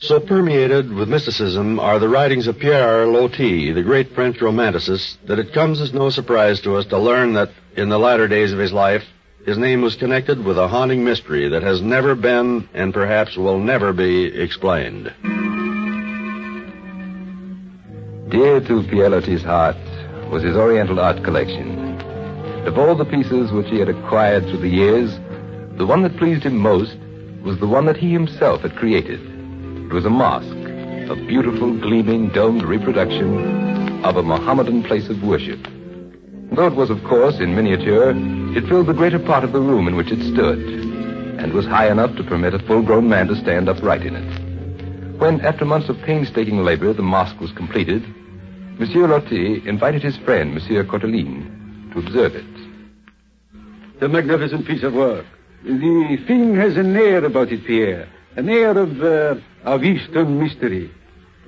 So permeated with mysticism are the writings of Pierre Loti, the great French romanticist, that it comes as no surprise to us to learn that in the latter days of his life, his name was connected with a haunting mystery that has never been and perhaps will never be explained. Dear to Pierre Loti's heart was his Oriental art collection. Of all the pieces which he had acquired through the years, the one that pleased him most was the one that he himself had created. It was a mosque, a beautiful, gleaming, domed reproduction of a Mohammedan place of worship. Though it was, of course, in miniature, it filled the greater part of the room in which it stood, and was high enough to permit a full-grown man to stand upright in it. When, after months of painstaking labor, the mosque was completed, Monsieur Loti invited his friend, Monsieur Courteline, to observe it. A magnificent piece of work. The thing has an air about it, Pierre. An air of, uh, of Eastern mystery.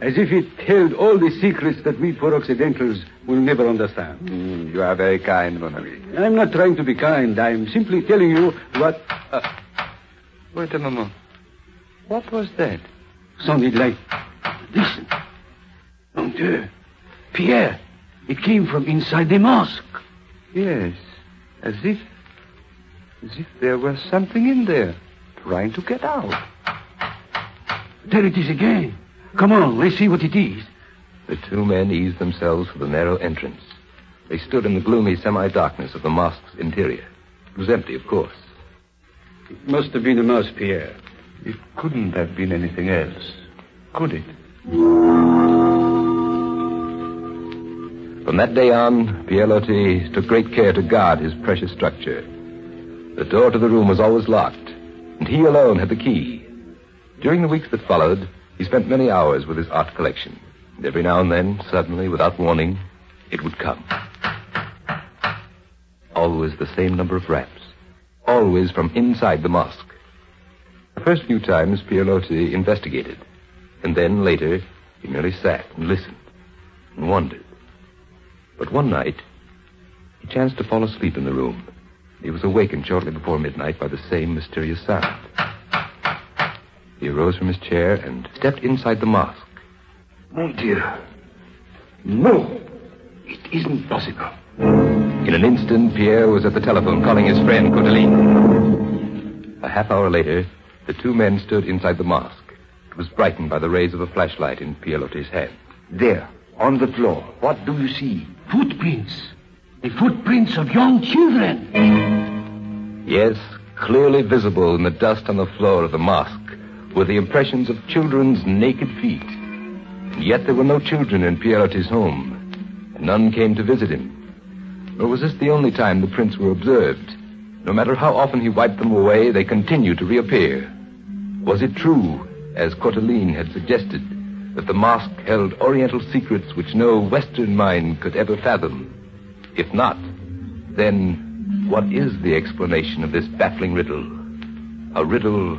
As if it held all the secrets that we poor Occidentals will never understand. Mm, you are very kind, mon ami. I'm not trying to be kind. I'm simply telling you what... Uh, Wait a moment. What was that? sounded like... Listen. Mon Dieu. Pierre, it came from inside the mosque. Yes, as if... as if there was something in there, trying to get out. There it is again. Come on, let's see what it is. The two men eased themselves for the narrow entrance. They stood in the gloomy semi-darkness of the mosque's interior. It was empty, of course. It must have been a mouse, Pierre. It couldn't have been anything else, could it? From that day on, Pierre Loti took great care to guard his precious structure. The door to the room was always locked, and he alone had the key. During the weeks that followed, he spent many hours with his art collection. And every now and then, suddenly, without warning, it would come. Always the same number of raps. Always from inside the mosque. The first few times, Pierre Loti investigated. And then, later, he merely sat and listened and wondered. But one night, he chanced to fall asleep in the room. He was awakened shortly before midnight by the same mysterious sound. He arose from his chair and stepped inside the mosque. Mon Dieu. No. It isn't possible. In an instant, Pierre was at the telephone calling his friend Courteline. A half hour later, the two men stood inside the mosque. It was brightened by the rays of a flashlight in Pierre Loti's hand. There, on the floor. What do you see? Footprints. The footprints of young children. Yes, clearly visible in the dust on the floor of the mosque were the impressions of children's naked feet. And yet there were no children in Pierre Loti's home. None came to visit him. Nor was this the only time the prints were observed. No matter how often he wiped them away, they continued to reappear. Was it true, as Courteline had suggested, that the mosque held oriental secrets which no Western mind could ever fathom? If not, then what is the explanation of this baffling riddle? A riddle